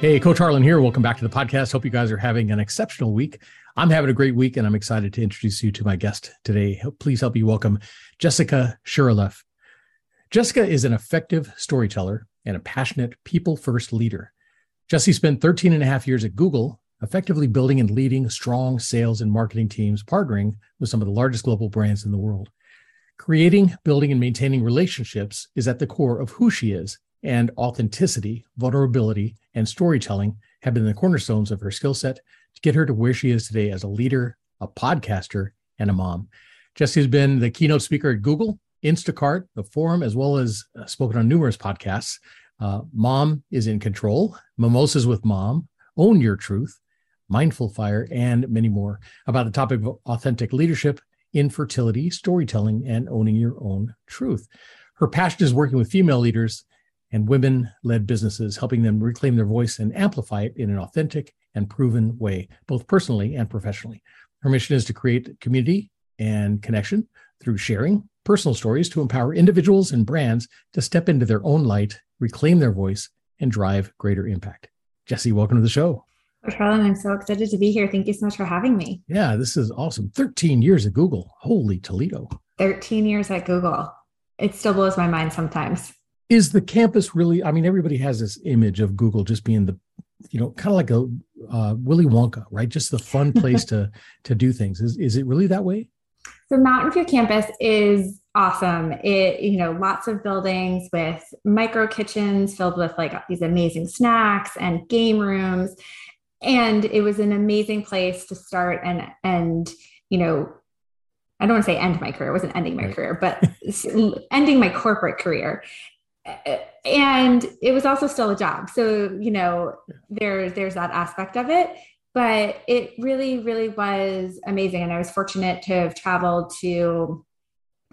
Hey, Coach Harlan here. Welcome back to the podcast. Hope you guys are having an exceptional week. I'm having a great week, and I'm excited to introduce you to my guest today. Please help me welcome Jessica Shuraleff. Jessica is an effective storyteller and a passionate people first leader. Jessi spent 13 and a half years at Google, effectively building and leading strong sales and marketing teams, partnering with some of the largest global brands in the world. Creating, building, and maintaining relationships is at the core of who she is and authenticity, vulnerability, and storytelling have been the cornerstones of her skill set to get her to where she is today as a leader, a podcaster, and a mom. Jessi has been the keynote speaker at Google, Instacart, the Forem, as well as uh, spoken on numerous podcasts. Uh, mom is in control, Mimosas with Mom, Own Your Truth, Mindful Fire, and many more about the topic of authentic leadership, infertility, storytelling, and owning your own truth. Her passion is working with female leaders and women led businesses, helping them reclaim their voice and amplify it in an authentic and proven way, both personally and professionally. Her mission is to create community and connection through sharing personal stories to empower individuals and brands to step into their own light, reclaim their voice, and drive greater impact. Jessi, welcome to the show. Harlan, I'm so excited to be here. Thank you so much for having me. Yeah, this is awesome. 13 years at Google. Holy Toledo. 13 years at Google. It still blows my mind sometimes is the campus really i mean everybody has this image of google just being the you know kind of like a uh, willy wonka right? Just the fun place to to do things. Is, is it really that way? So mountain view campus is awesome. It you know lots of buildings with micro kitchens filled with like these amazing snacks and game rooms. And it was an amazing place to start and and you know I don't want to say end my career. It wasn't ending my right. career, but ending my corporate career and it was also still a job. So you know there there's that aspect of it. But it really really was amazing. And i was fortunate to have traveled to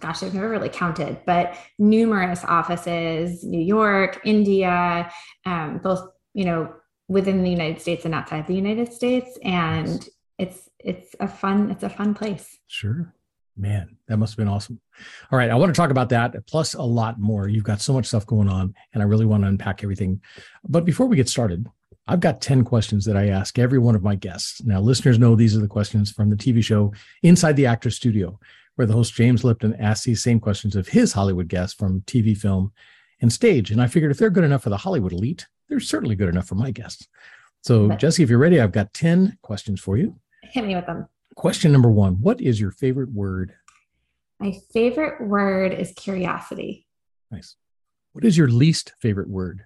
gosh i've never really counted but numerous offices new york india um, both you know within the united states and outside the united states. And it's it's a fun it's a fun place. Sure Man, that must have been awesome. All right, I want to talk about that plus a lot more. You've got so much stuff going on, and I really want to unpack everything. But before we get started, I've got 10 questions that I ask every one of my guests. Now, listeners know these are the questions from the TV show Inside the Actor Studio, where the host James Lipton asks these same questions of his Hollywood guests from TV, film, and stage. And I figured if they're good enough for the Hollywood elite, they're certainly good enough for my guests. So, Jessi, if you're ready, I've got 10 questions for you. Hit me with them. Question number one What is your favorite word? My favorite word is curiosity. Nice. What is your least favorite word?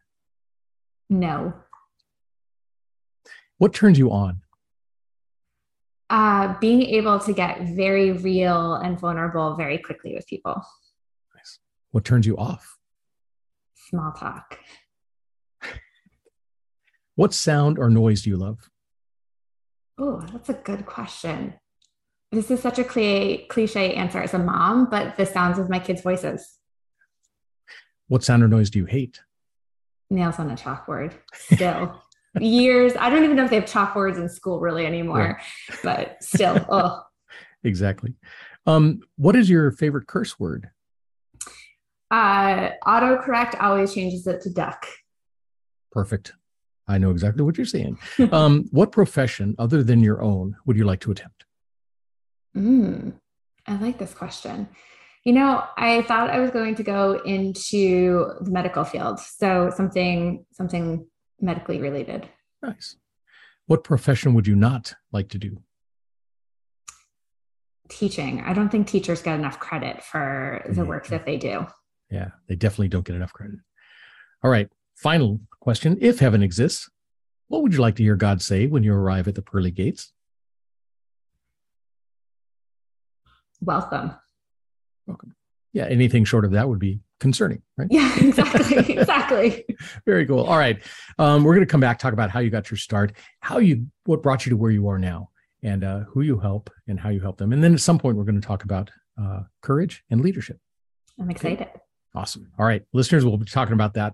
No. What turns you on? Uh, being able to get very real and vulnerable very quickly with people. Nice. What turns you off? Small talk. what sound or noise do you love? Oh, that's a good question. This is such a cliche answer as a mom, but the sounds of my kids' voices. What sound or noise do you hate? Nails on a chalkboard. Still. Years. I don't even know if they have chalkboards in school really anymore, but still. Oh. exactly. Um, what is your favorite curse word? Uh, autocorrect always changes it to duck. Perfect. I know exactly what you're saying. Um, what profession other than your own would you like to attempt? Mm, I like this question. You know, I thought I was going to go into the medical field, so something something medically related. Nice. What profession would you not like to do? Teaching. I don't think teachers get enough credit for the work that they do. Yeah, they definitely don't get enough credit. All right. Final question. If heaven exists, what would you like to hear God say when you arrive at the pearly gates? Welcome. Welcome. Yeah, anything short of that would be concerning, right? Yeah, exactly. exactly. Very cool. All right. Um, we're going to come back, talk about how you got your start, how you, what brought you to where you are now, and uh, who you help and how you help them. And then at some point, we're going to talk about uh, courage and leadership. I'm excited. Okay. Awesome. All right, listeners, we'll be talking about that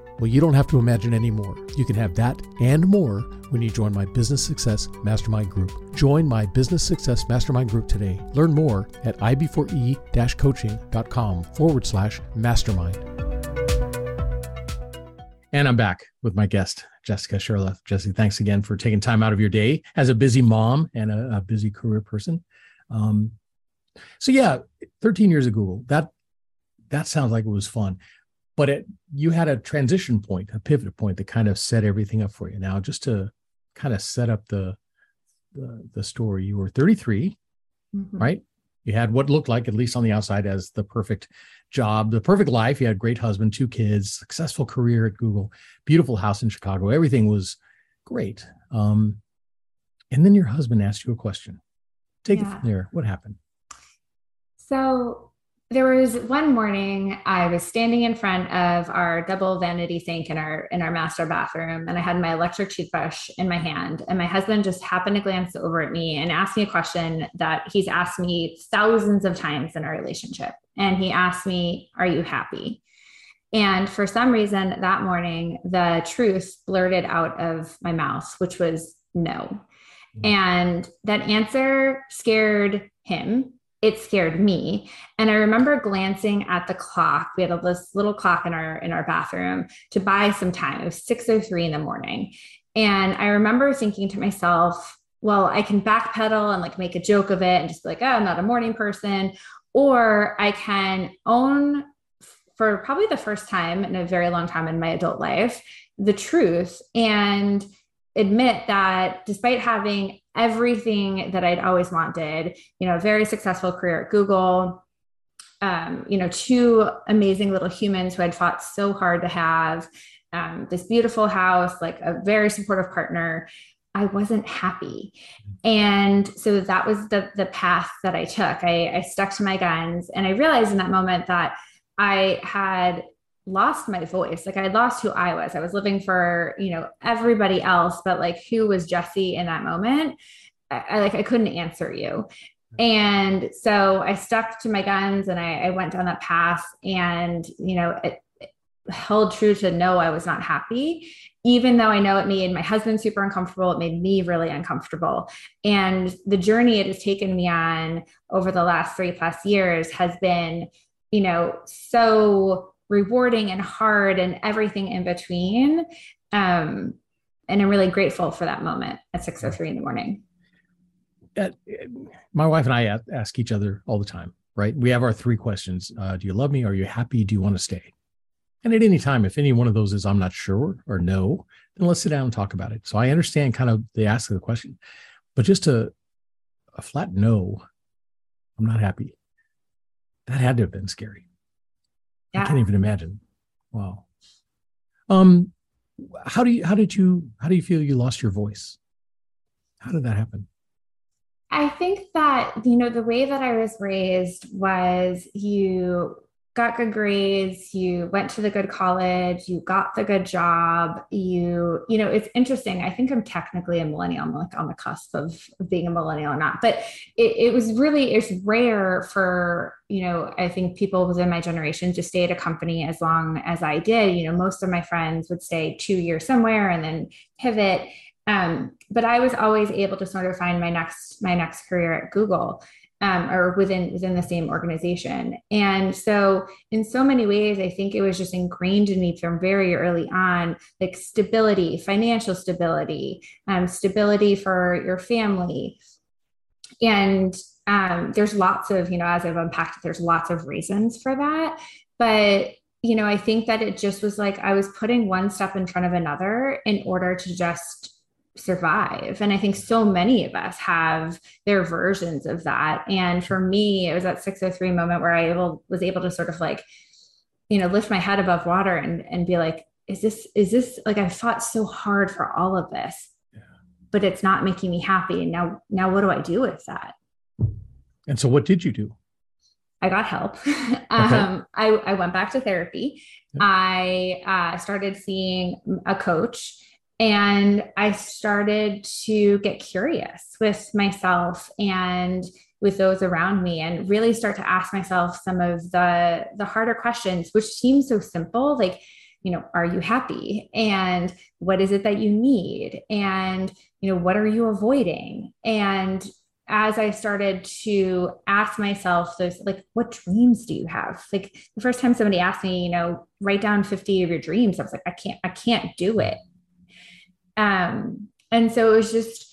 Well, you don't have to imagine anymore. You can have that and more when you join my Business Success Mastermind Group. Join my Business Success Mastermind Group today. Learn more at ib4e coaching.com forward slash mastermind. And I'm back with my guest, Jessica Shuraleff. Jessi, thanks again for taking time out of your day as a busy mom and a, a busy career person. Um, so yeah, 13 years at Google. That that sounds like it was fun but it you had a transition point a pivot point that kind of set everything up for you. Now just to kind of set up the the, the story you were 33 mm-hmm. right? You had what looked like at least on the outside as the perfect job the perfect life. You had a great husband two kids successful career at google beautiful house in chicago. Everything was great. Um, and then your husband asked you a question. Take yeah. it from there. What happened? So there was one morning I was standing in front of our double vanity sink in our in our master bathroom and I had my electric toothbrush in my hand and my husband just happened to glance over at me and ask me a question that he's asked me thousands of times in our relationship. And he asked me are you happy? And for some reason that morning the truth blurted out of my mouth which was no. Mm. and that answer scared him it scared me. And i remember glancing at the clock. We had a this little clock in our in our bathroom to buy some time. It was 6.03 in the morning. And i remember thinking to myself well i can backpedal and like make a joke of it and just be like oh i'm not a morning person. Or i can own for probably the first time in a very long time in my adult life the truth and admit that despite having everything that I'd always wanted, you know, a very successful career at Google, um, you know, two amazing little humans who I'd fought so hard to have, um, this beautiful house, like a very supportive partner. I wasn't happy. And so that was the the path that I took. I, I stuck to my guns and I realized in that moment that I had lost my voice. Like I lost who I was. I was living for, you know, everybody else, but like who was Jessi in that moment? I, I like I couldn't answer you. And so I stuck to my guns and I, I went down that path and, you know, it, it held true to know I was not happy, even though I know it made my husband super uncomfortable. It made me really uncomfortable. And the journey it has taken me on over the last three plus years has been, you know, so rewarding and hard and everything in between. Um, and I'm really grateful for that moment at 6:03 in the morning. Uh, my wife and I ask each other all the time, right? We have our three questions: uh, Do you love me? Are you happy? Do you want to stay? And at any time, if any one of those is I'm not sure or no, then let's sit down and talk about it. So I understand kind of the ask of the question, but just a, a flat no, I'm not happy. That had to have been scary. Yeah. I can't even imagine. Wow. Um, how do you how did you how do you feel you lost your voice? How did that happen? I think that you know the way that I was raised was you got good grades, you went to the good college, you got the good job, you, you know, it's interesting. I think I'm technically a millennial, I'm like on the cusp of, being a millennial or not, but it, it was really, it's rare for, you know, I think people within my generation to stay at a company as long as I did. You know, most of my friends would stay two years somewhere and then pivot. Um, but I was always able to sort of find my next, my next career at Google um, or within within the same organization. And so, in so many ways, I think it was just ingrained in me from very early on, like stability, financial stability, um, stability for your family, and um, there's lots of you know, as I've unpacked, there's lots of reasons for that, but you know, I think that it just was like I was putting one step in front of another in order to just survive and i think so many of us have their versions of that and for me it was that 603 moment where i able, was able to sort of like you know lift my head above water and and be like is this is this like i fought so hard for all of this yeah. but it's not making me happy and now now what do i do with that and so what did you do I got help. Okay. um, I, I went back to therapy. I uh, started seeing a coach and I started to get curious with myself and with those around me and really start to ask myself some of the the harder questions which seem so simple like you know are you happy and what is it that you need and you know what are you avoiding and as I started to ask myself those, like, what dreams do you have? Like the first time somebody asked me, you know, write down 50 of your dreams, I was like, I can't, I can't do it. Um, and so it was just,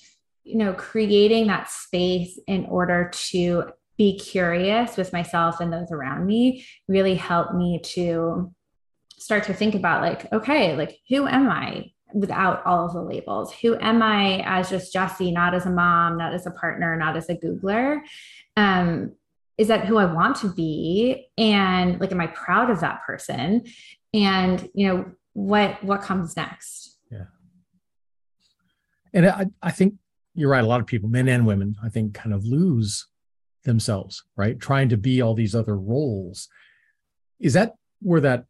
you know, creating that space in order to be curious with myself and those around me really helped me to start to think about like, okay, like who am I? without all of the labels. Who am I as just Jessi, not as a mom, not as a partner, not as a Googler? Um, is that who I want to be? And like, am I proud of that person? And you know, what what comes next? And I, I think you're right. A lot of people, men and women, I think kind of lose themselves, right? Trying to be all these other roles. Is that where that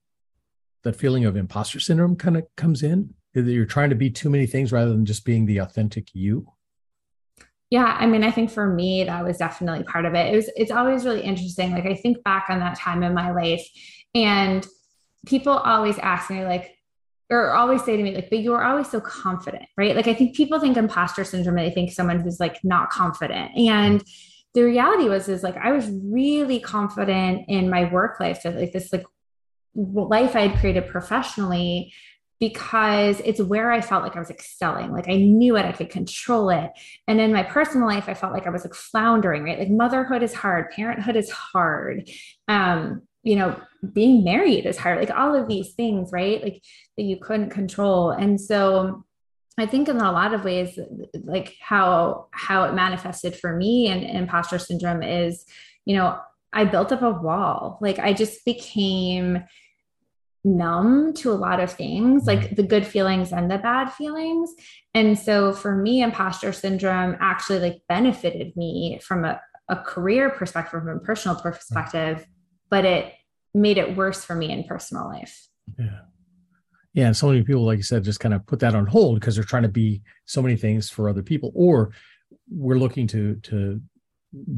that feeling of imposter syndrome kind of comes in? that you're trying to be too many things rather than just being the authentic you? Yeah, I mean, I think for me that was definitely part of it. It was it's always really interesting. Like I think back on that time in my life and people always ask me like or always say to me like but you are always so confident right like i think people think imposter syndrome they think someone who's like not confident and the reality was is like i was really confident in my work life so like this like life i had created professionally because it's where I felt like I was excelling. Like I knew it, I could control it. And in my personal life, I felt like I was like floundering, right? Like motherhood is hard, parenthood is hard. Um, you know, being married is hard, like all of these things, right? Like that you couldn't control. And so I think in a lot of ways, like how how it manifested for me and imposter syndrome is, you know, I built up a wall. Like I just became numb to a lot of things, like mm-hmm. the good feelings and the bad feelings. And so for me, imposter syndrome actually like benefited me from a, a career perspective, from a personal perspective, but it made it worse for me in personal life. Yeah. Yeah. And so many people, like you said, just kind of put that on hold because they're trying to be so many things for other people, or we're looking to to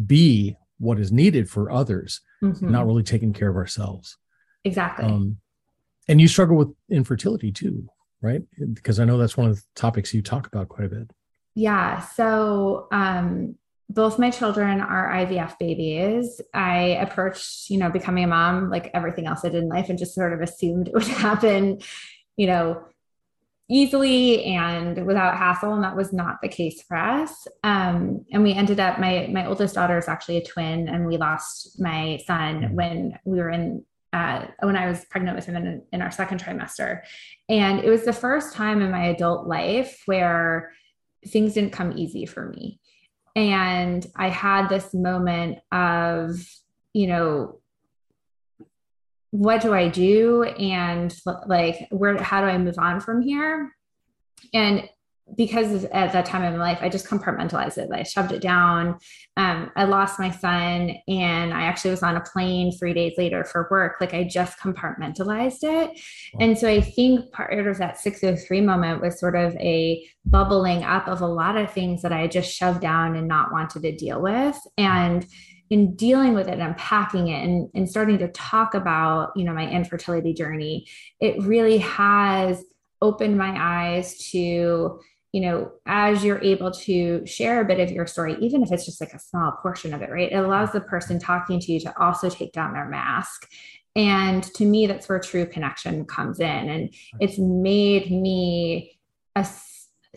be what is needed for others, mm-hmm. not really taking care of ourselves. Exactly. Um, and you struggle with infertility too, right? Because I know that's one of the topics you talk about quite a bit. Yeah. So, um, both my children are IVF babies. I approached, you know, becoming a mom like everything else I did in life and just sort of assumed it would happen, you know, easily and without hassle. And that was not the case for us. Um, and we ended up, my, my oldest daughter is actually a twin and we lost my son mm-hmm. when we were in uh, when I was pregnant with him in, in our second trimester. And it was the first time in my adult life where things didn't come easy for me. And I had this moment of, you know, what do I do? And like, where, how do I move on from here? And because at that time in my life, I just compartmentalized it. I shoved it down. Um, I lost my son, and I actually was on a plane three days later for work. Like I just compartmentalized it. Wow. And so I think part of that 603 moment was sort of a bubbling up of a lot of things that I just shoved down and not wanted to deal with. And in dealing with it and unpacking it and, and starting to talk about, you know, my infertility journey, it really has opened my eyes to you know, as you're able to share a bit of your story, even if it's just like a small portion of it, right? It allows the person talking to you to also take down their mask. And to me, that's where true connection comes in. And it's made me a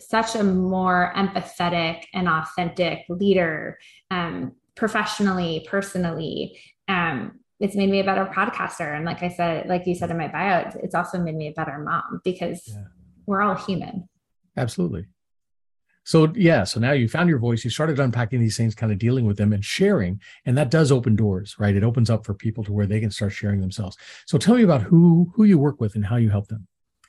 such a more empathetic and authentic leader, um, professionally, personally. Um, it's made me a better podcaster. And like I said, like you said in my bio, it's also made me a better mom because yeah. we're all human. Absolutely. So yeah, so now you found your voice, you started unpacking these things, kind of dealing with them and sharing, and that does open doors, right? It opens up for people to where they can start sharing themselves. So tell me about who who you work with and how you help them.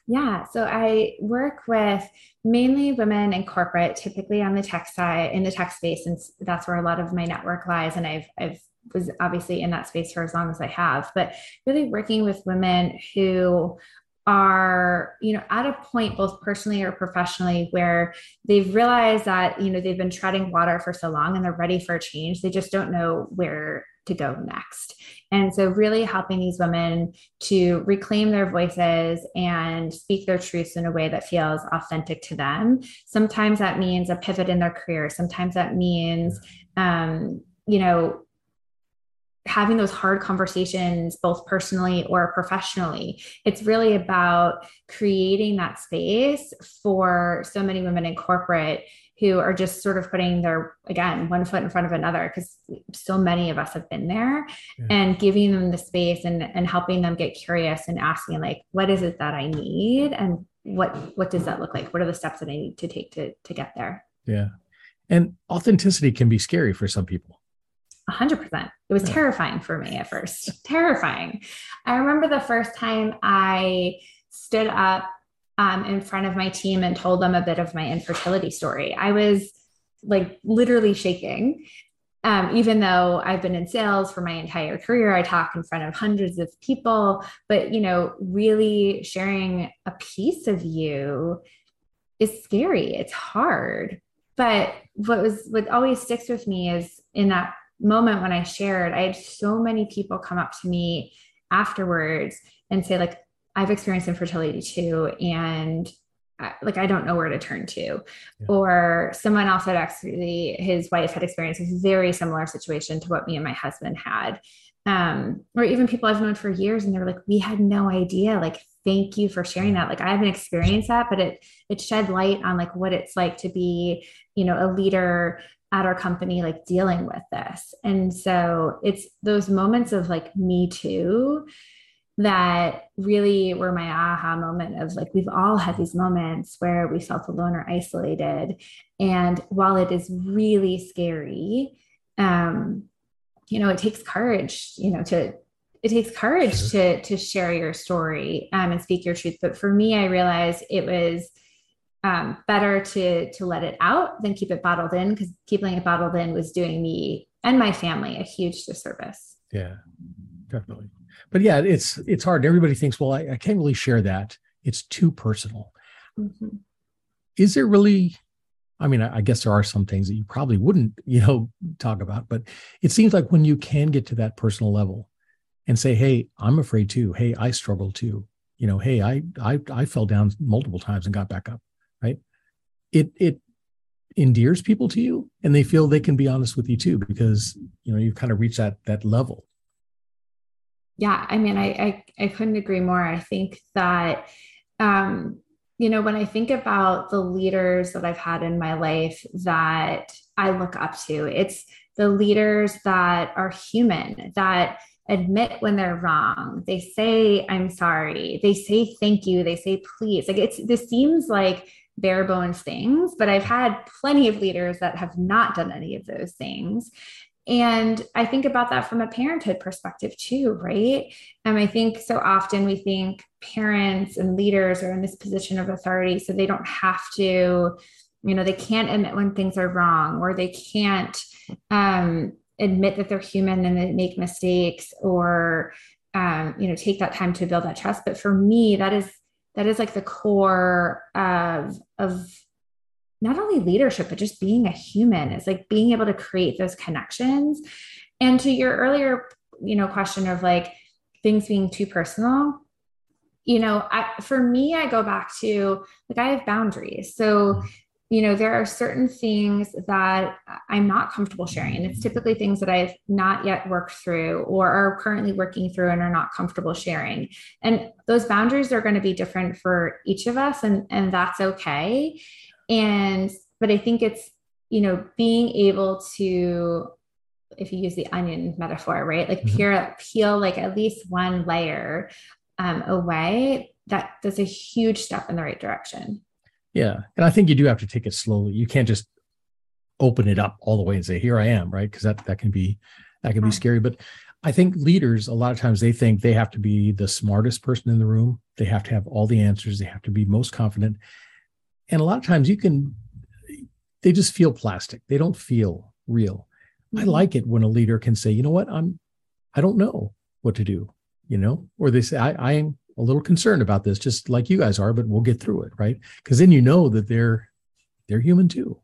Yeah, so I work with mainly women in corporate, typically on the tech side, in the tech space, since that's where a lot of my network lies. And I've I've was obviously in that space for as long as I have, but really working with women who are you know at a point both personally or professionally where they've realized that you know they've been treading water for so long and they're ready for a change they just don't know where to go next. And so really helping these women to reclaim their voices and speak their truths in a way that feels authentic to them. Sometimes that means a pivot in their career. Sometimes that means um, you know having those hard conversations, both personally or professionally. It's really about creating that space for so many women in corporate who are just sort of putting their, again, one foot in front of another, because so many of us have been there yeah. and giving them the space and, and helping them get curious and asking, like, what is it that I need? And what what does that look like? What are the steps that I need to take to to get there? Yeah. And authenticity can be scary for some people 100%. It was terrifying for me at first. terrifying. I remember the first time I stood up um, in front of my team and told them a bit of my infertility story. I was like literally shaking. Um, even though I've been in sales for my entire career, I talk in front of hundreds of people, but you know, really sharing a piece of you is scary. It's hard. But what was what always sticks with me is in that moment when I shared, I had so many people come up to me afterwards and say, like, I've experienced infertility too. And like, I don't know where to turn to. Yeah. Or someone else had actually, his wife had experienced a very similar situation to what me and my husband had. Um, or even people I've known for years and they were like, we had no idea. Like, thank you for sharing that. Like I haven't experienced that, but it it shed light on like what it's like to be, you know, a leader at our company like dealing with this. And so it's those moments of like me too that really were my aha moment of like we've all had these moments where we felt alone or isolated. And while it is really scary um you know it takes courage you know to it takes courage to to share your story um, and speak your truth. But for me i realized it was um, better to to let it out than keep it bottled in because keeping it bottled in was doing me and my family a huge disservice. Yeah, definitely. But yeah, it's it's hard. Everybody thinks, well, I, I can't really share that. It's too personal. Mm-hmm. Is it really? I mean, I, I guess there are some things that you probably wouldn't, you know, talk about, but it seems like when you can get to that personal level and say, "Hey, I'm afraid too. Hey, I struggle too." You know, "Hey, I I I fell down multiple times and got back up." It it endears people to you and they feel they can be honest with you too because you know you've kind of reached that that level. Yeah i mean I, I i, couldn't agree more. I think that um you know when i think about the leaders that i've had in my life that i look up to it's the leaders that are human that admit when they're wrong. They say i'm sorry. They say thank you. They say please. Like it's this seems like bare bones things, but I've had plenty of leaders that have not done any of those things. And I think about that from a parenthood perspective too, right? And I think so often we think parents and leaders are in this position of authority, so they don't have to, you know, they can't admit when things are wrong or they can't um, admit that they're human and they make mistakes or, um, you know, take that time to build that trust. But for me, that is that is like the core of of not only leadership but just being a human. Is like being able to create those connections. And to your earlier you know question of like things being too personal you know I, for me i go back to like i have boundaries. So mm-hmm. You know, there are certain things that I'm not comfortable sharing. And it's typically things that I've not yet worked through or are currently working through and are not comfortable sharing. And those boundaries are going to be different for each of us, and, and that's okay. And, but I think it's, you know, being able to, if you use the onion metaphor, right? Like mm-hmm. peel, peel like at least one layer um, away, that that's a huge step in the right direction. Yeah. And I think you do have to take it slowly. You can't just open it up all the way and say, here I am, right? Because that that can be that can be scary. But I think leaders, a lot of times they think they have to be the smartest person in the room. They have to have all the answers. They have to be most confident. And a lot of times you can, they just feel plastic. They don't feel real. Mm-hmm. I like it when a leader can say, you know what, I'm, I don't know what to do, you know, or they say, I, I am a little concerned about this, just like you guys are, but we'll get through it, right? Because then you know that they're, they're human too.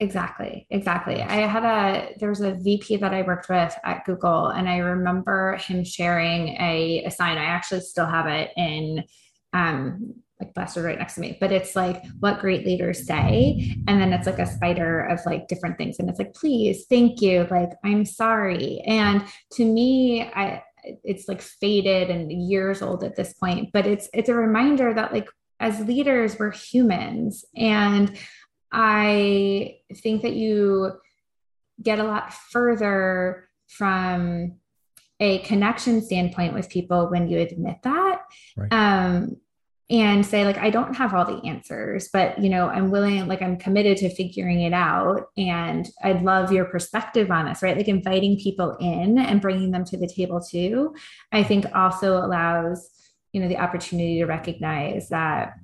Exactly. Exactly. I had a there was a VP that I worked with at Google and I remember him sharing a, a sign. I actually still have it in um like plastered right next to me, but it's like what great leaders say. And then it's like a spider of like different things. And it's like, please, thank you. Like, I'm sorry. And to me, I it's like faded and years old at this point, but it's it's a reminder that like as leaders, we're humans. And I think that you get a lot further from a connection standpoint with people when you admit that right. um, and say like i don't have all the answers but you know i'm willing like i'm committed to figuring it out and i'd love your perspective on this right like inviting people in and bringing them to the table too i think also allows you know the opportunity to recognize that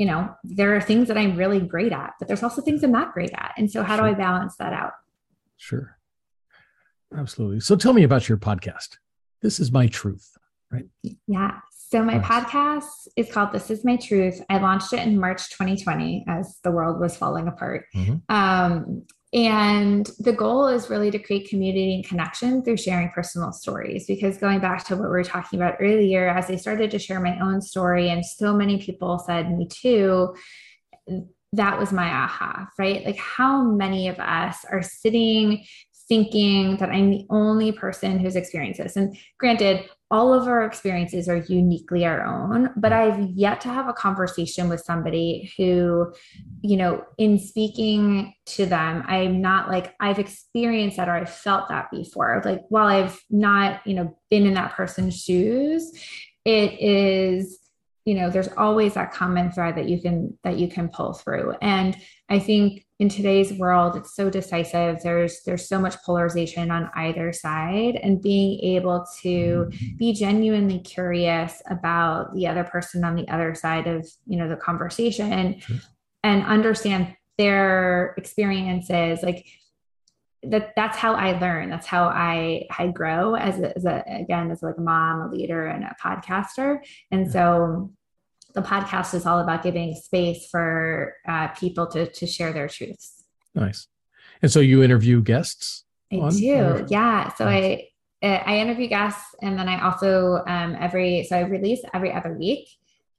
you know, there are things that I'm really great at, but there's also things I'm not great at. And so how sure. do I balance that out? Sure. Absolutely. So tell me about your podcast. This is my truth, right? Yeah. So my podcast is called This Is My Truth. I launched it in March 2020 as the world was falling apart. Mm-hmm. Um, and the goal is really to create community and connection through sharing personal stories. Because going back to what we were talking about earlier, as I started to share my own story, and so many people said, Me too, that was my aha, right? Like, how many of us are sitting thinking that I'm the only person who's experienced this? And granted, all of our experiences are uniquely our own, but mm. I've yet to have a conversation with somebody who, you know, in speaking to them, I'm not like, I've experienced that or I've felt that before. Like, while I've not, you know, been in that person's shoes, it is you know there's always that common thread that you can that you can pull through and i think in today's world it's so decisive there's there's so much polarization on either side and being able to be genuinely curious about the other person on the other side of you know the conversation sure. and understand their experiences like that that's how I learn. That's how I I grow as a, as a again as like a mom, a leader, and a podcaster. And so the podcast is all about giving space for uh, people to to share their truths. Nice. And so you interview guests. I on, do. Or? Yeah. So nice. I I interview guests, and then I also um, every so I release every other week.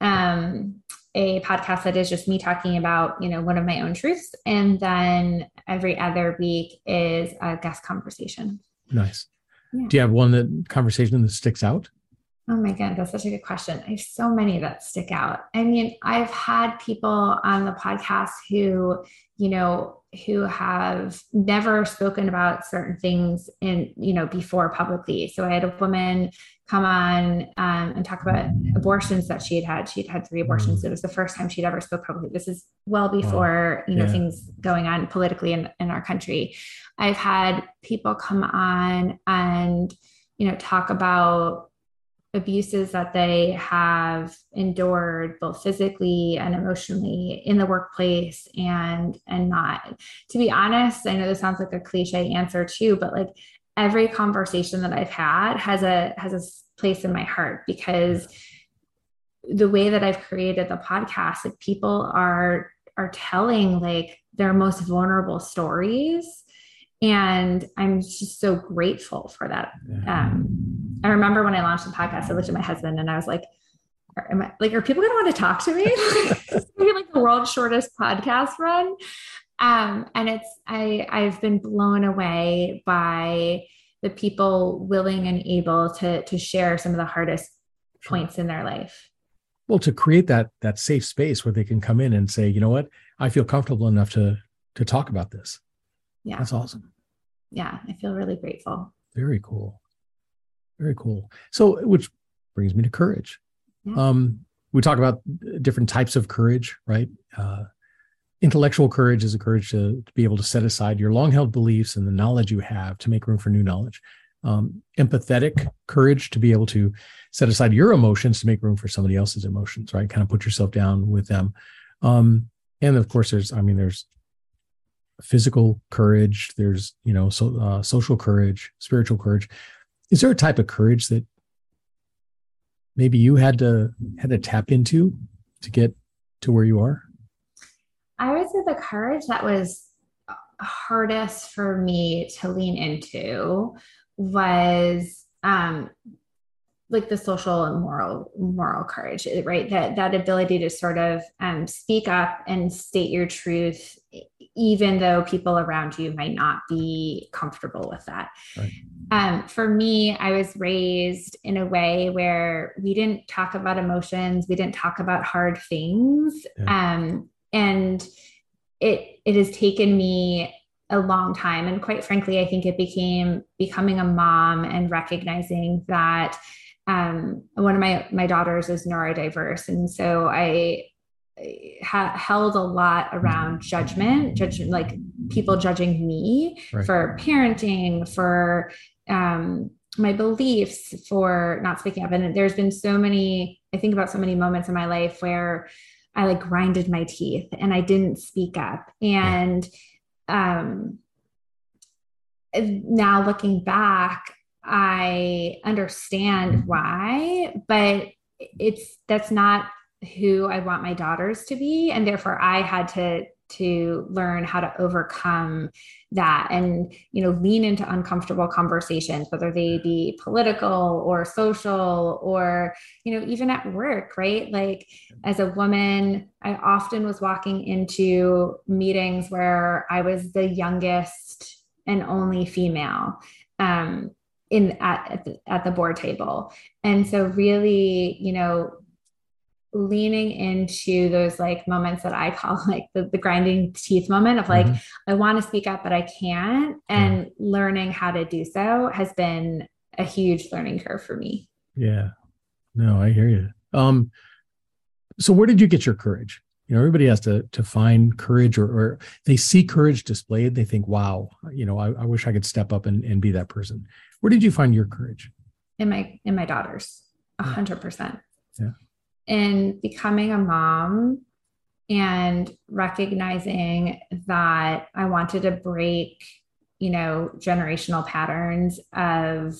Um, a podcast that is just me talking about you know one of my own truths. And then every other week is a guest conversation. Nice. Yeah. do you have one that conversation that sticks out oh my god that's such a good question. I have so many that stick out. I mean i've had people on the podcast who you know who have never spoken about certain things in you know before publicly. So i had a woman come on um, and talk about abortions that she had had. She had had three abortions. Mm. it was the first time she'd ever spoke publicly. This is well before you know yeah. things going on politically in, in our country. I've had people come on and you know talk about abuses that they have endured both physically and emotionally in the workplace and and not. To be honest i know this sounds like a cliche answer too but like every conversation that i've had has a has a place in my heart because the way that i've created the podcast like people are are telling like their most vulnerable stories and i'm just so grateful for that um I remember when I launched the podcast, I looked at my husband and I was like, am I like, are people going to want to talk to me? maybe like the world's shortest podcast run. Um, and it's, I, I've been blown away by the people willing and able to, to share some of the hardest points in their life. Well, to create that, that safe space where they can come in and say, you know what, I feel comfortable enough to, to talk about this. Yeah. That's awesome. Yeah. I feel really grateful. Very cool. Very cool. So, which brings me to courage. Yeah. Um, we talk about different types of courage, right? Uh, intellectual courage is a courage to, to, be able to set aside your long held beliefs and the knowledge you have to make room for new knowledge. Um, empathetic courage to be able to set aside your emotions to make room for somebody else's emotions, right? Kind of put yourself down with them. Um, and of course, there's, I mean, there's physical courage, there's, you know, so, uh, social courage, spiritual courage. Is there a type of courage that maybe you had to had to tap into to get to where you are? I would say the courage that was hardest for me to lean into was um like the social and moral moral courage right that that ability to sort of um, speak up and state your truth even though people around you might not be comfortable with that right. Um, for me i was raised in a way where we didn't talk about emotions we didn't talk about hard things yeah. um, and it it has taken me a long time and quite frankly i think it became becoming a mom and recognizing that um, one of my my daughters is neurodiverse, and so I ha- held a lot around judgment, judgment like people judging me right. for parenting, for um, my beliefs, for not speaking up. And there's been so many. I think about so many moments in my life where I like grinded my teeth and I didn't speak up, and um, now looking back I understand why, but it's that's not who I want my daughters to be. And therefore I had to to learn how to overcome that and you know lean into uncomfortable conversations whether they be political or social or you know even at work right? Like as a woman i often was walking into meetings where i was the youngest and only female um, in at at the, at the board table. And so really you know leaning into those like moments that I call like the, the grinding teeth moment of like, mm-hmm. I want to speak up, but I can't. And learning how to do so has been a huge learning curve for me. Yeah. No, I hear you. Um, so where did you get your courage? You know, everybody has to to find courage or, or they see courage displayed. They think, wow, you know, I, I wish I could step up and, and be that person. Where did you find your courage? In my in my daughters, a hundred percent. Yeah. In becoming a mom and recognizing that I wanted to break, you know, generational patterns of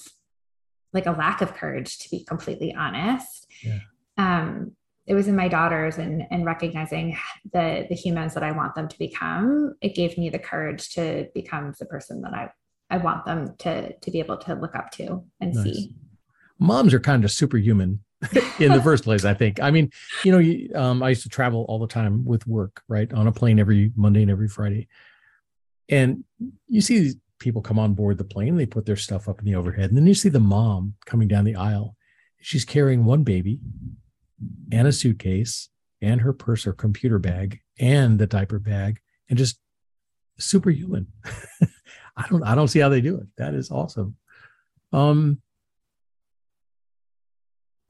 like a lack of courage, to be completely honest. Yeah. Um, it was in my daughters and and recognizing the the humans that I want them to become. It gave me the courage to become the person that I I want them to to be able to look up to and nice. see. Moms are kind of superhuman in the first place. I think. I mean, you know, um, I used to travel all the time with work, right, on a plane every Monday and every Friday, and you see people come on board the plane. They put their stuff up in the overhead, and then you see the mom coming down the aisle. She's carrying one baby and a suitcase and her purse or computer bag and the diaper bag and just superhuman. I don't I don't see how they do it. That is awesome. Um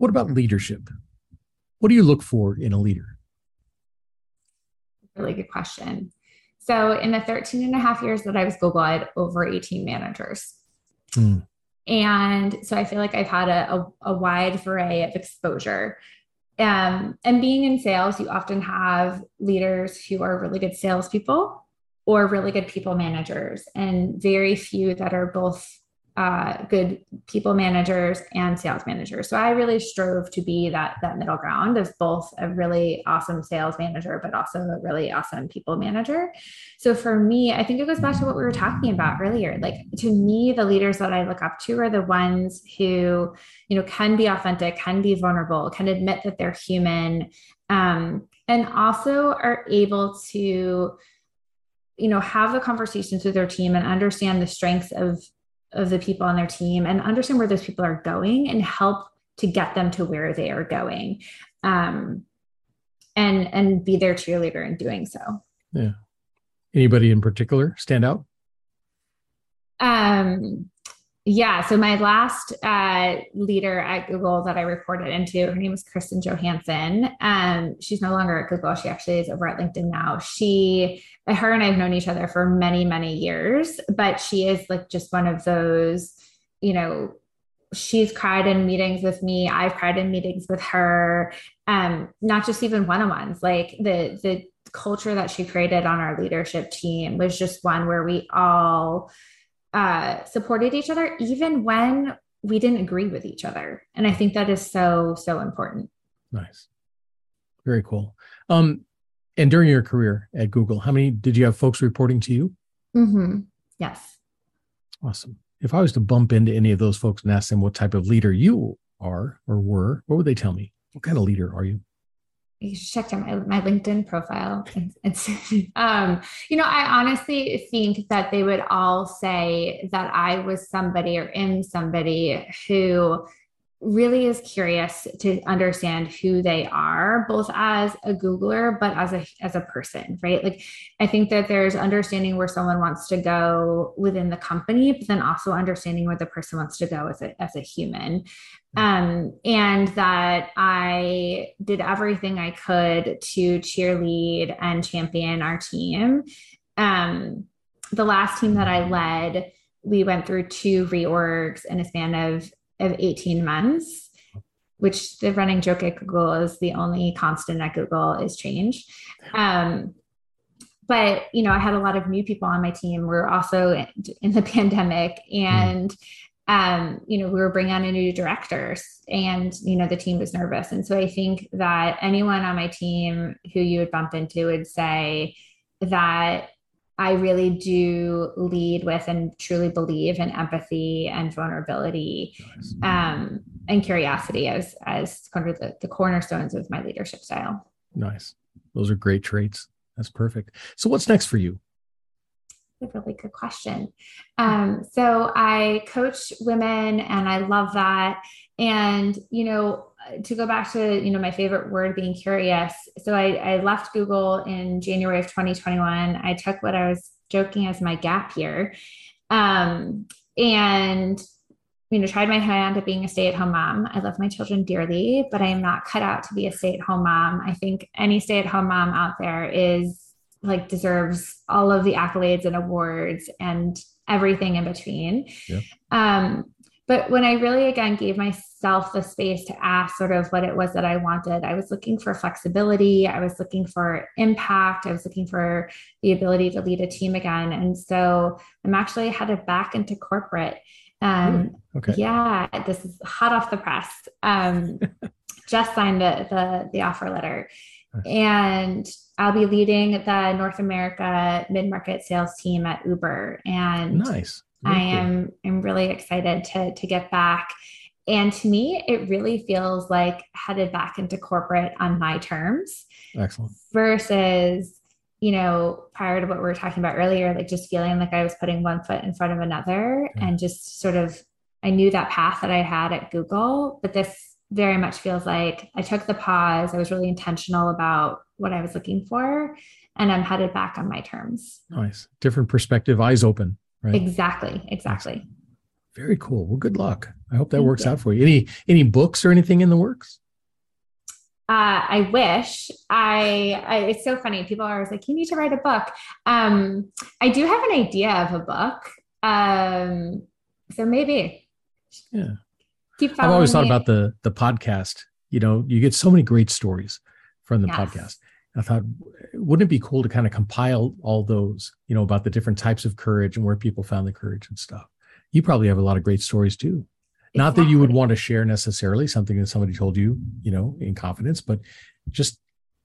what about leadership? What do you look for in a leader? Really good question. So in the 13 and a half years that I was Google, I had over 18 managers. Hmm. And so I feel like I've had a, a, a wide array of exposure. Um, and being in sales, you often have leaders who are really good salespeople or really good people managers, and very few that are both uh, good people managers and sales managers. So I really strove to be that that middle ground of both a really awesome sales manager, but also a really awesome people manager. So for me, I think it goes back to what we were talking about earlier. Like to me, the leaders that I look up to are the ones who, you know, can be authentic, can be vulnerable, can admit that they're human, um, and also are able to you know have the conversations with their team and understand the strengths of of the people on their team and understand where those people are going and help to get them to where they are going um, and and be their cheerleader in doing so. Yeah. Anybody in particular stand out? Um Yeah. So my last uh, leader at Google that I reported into, her name was Kristen Johansson. Um, she's no longer at Google. She actually is over at LinkedIn now. She, her and I have known each other for many, many years, but she is like just one of those, you know, she's cried in meetings with me. I've cried in meetings with her. Um, not just even one-on-ones, like the the culture that she created on our leadership team was just one where we all uh, supported each other, even when we didn't agree with each other. And I think that is so, so important. Nice. Very cool. Um, and during your career at Google, how many did you have folks reporting to you? Mm-hmm. Yes. Awesome. If I was to bump into any of those folks and ask them what type of leader you are or were, what would they tell me? What kind of leader are you? You checked out my, my LinkedIn profile. It's, um, you know, I honestly think that they would all say that I was somebody or in somebody who really is curious to understand who they are both as a googler but as a as a person right? Like i think that there's understanding where someone wants to go within the company but then also understanding where the person wants to go as a as a human. Um, and that i did everything i could to cheerlead and champion our team. Um, the last team that i led we went through two reorgs in a span of of 18 months, which the running joke at Google is the only constant at Google is change. Um, but you know, I had a lot of new people on my team. We are also in the pandemic, and um, you know, we were bringing on a new directors, and you know, the team was nervous. And so I think that anyone on my team who you would bump into would say that I really do lead with and truly believe in empathy and vulnerability nice. um, and curiosity as as kind of the, the cornerstones of my leadership style. Nice. Those are great traits. That's perfect. So what's next for you? A really good question. Um, so I coach women and I love that. And, you know, to go back to you know my favorite word being curious. So I, I left google in january of 2021 i took what i was joking as my gap year. Um, and you know tried my hand at being a stay-at-home mom. I love my children dearly but i am not cut out to be a stay-at-home mom. I think any stay-at-home mom out there is like deserves all of the accolades and awards and everything in between yeah. um, but when I really again gave myself the space to ask sort of what it was that I wanted, I was looking for flexibility, I was looking for impact, I was looking for the ability to lead a team again. And so I'm actually headed back into corporate. Um, okay. Yeah, this is hot off the press. Um, just signed the, the, the offer letter. And I'll be leading the North America mid market sales team at Uber. And nice I am I'm really excited to to get back. And to me, it really feels like headed back into corporate on my terms. Excellent. Versus, you know, prior to what we were talking about earlier, like just feeling like I was putting one foot in front of another and just sort of I knew that path that I had at Google, but this very much feels like I took the pause. I was really intentional about what I was looking for, and I'm headed back on my terms. Nice. Different perspective, eyes open. Right. Exactly. Exactly. Very cool. Well, good luck. I hope that Thank works you. out for you. Any any books or anything in the works? Uh, I wish I, I, It's so funny. People are always like, "You need to write a book." Um, I do have an idea of a book. Um, so maybe. Yeah. Keep I've always me. thought about the the podcast. You know, you get so many great stories from the yes. podcast. I thought, wouldn't it be cool to kind of compile all those, you know, about the different types of courage and where people found the courage and stuff? You probably have a lot of great stories too. Exactly. Not that you would want to share necessarily something that somebody told you, you know, in confidence, but just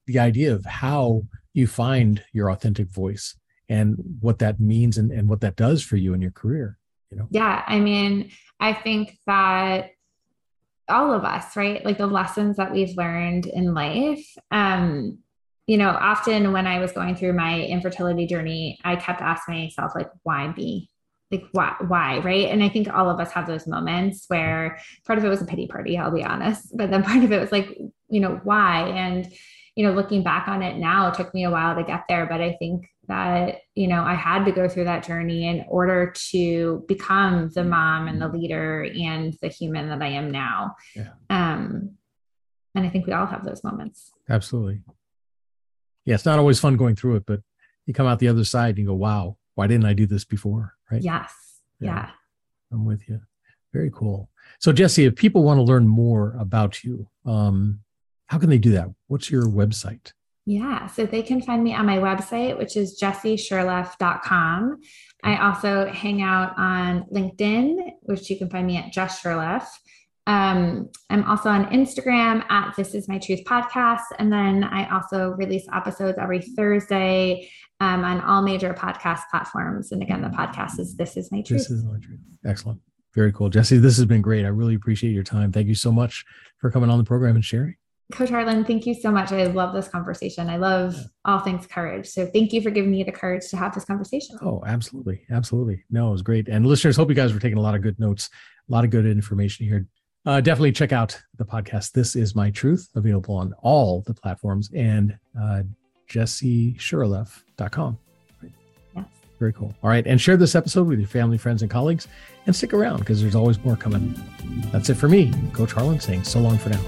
the idea of how you find your authentic voice and what that means and, and what that does for you in your career, you know? Yeah. I mean, I think that all of us, right? Like the lessons that we've learned in life, um, you know, often when I was going through my infertility journey, I kept asking myself, like, why me? Like, why, why? Right. And I think all of us have those moments where part of it was a pity party, I'll be honest. But then part of it was like, you know, why? And, you know, looking back on it now, it took me a while to get there, but I think that, you know, I had to go through that journey in order to become the mom and the leader and the human that I am now. Yeah. Um, and I think we all have those moments. Absolutely. Yeah, it's not always fun going through it, but you come out the other side and you go, wow, why didn't I do this before? Right. Yes. yeah. yeah. I'm with you. Very cool. So, Jessi, if people want to learn more about you, um, how can they do that? What's your website? Yeah, so they can find me on my website, which is jessishuraleff.com. I also hang out on LinkedIn, which you can find me at Jess Shuraleff. Um, I'm also on Instagram at This Is My Truth podcast. And then I also release episodes every Thursday um, on all major podcast platforms. And again, the podcast is This Is My Truth. This is my truth. Excellent. Very cool. Jessi, this has been great. I really appreciate your time. Thank you so much for coming on the program and sharing. Coach Harlan, thank you so much. I love this conversation. I love yeah. all things courage. So thank you for giving me the courage to have this conversation. Oh, absolutely. Absolutely. No, it was great. And listeners, hope you guys were taking a lot of good notes, a lot of good information here. Uh, definitely check out the podcast. This is my truth, available on all the platforms and uh, jessishuraleff.com. Very cool. All right. And share this episode with your family, friends, and colleagues and stick around because there's always more coming. That's it for me, Coach Harlan saying so long for now.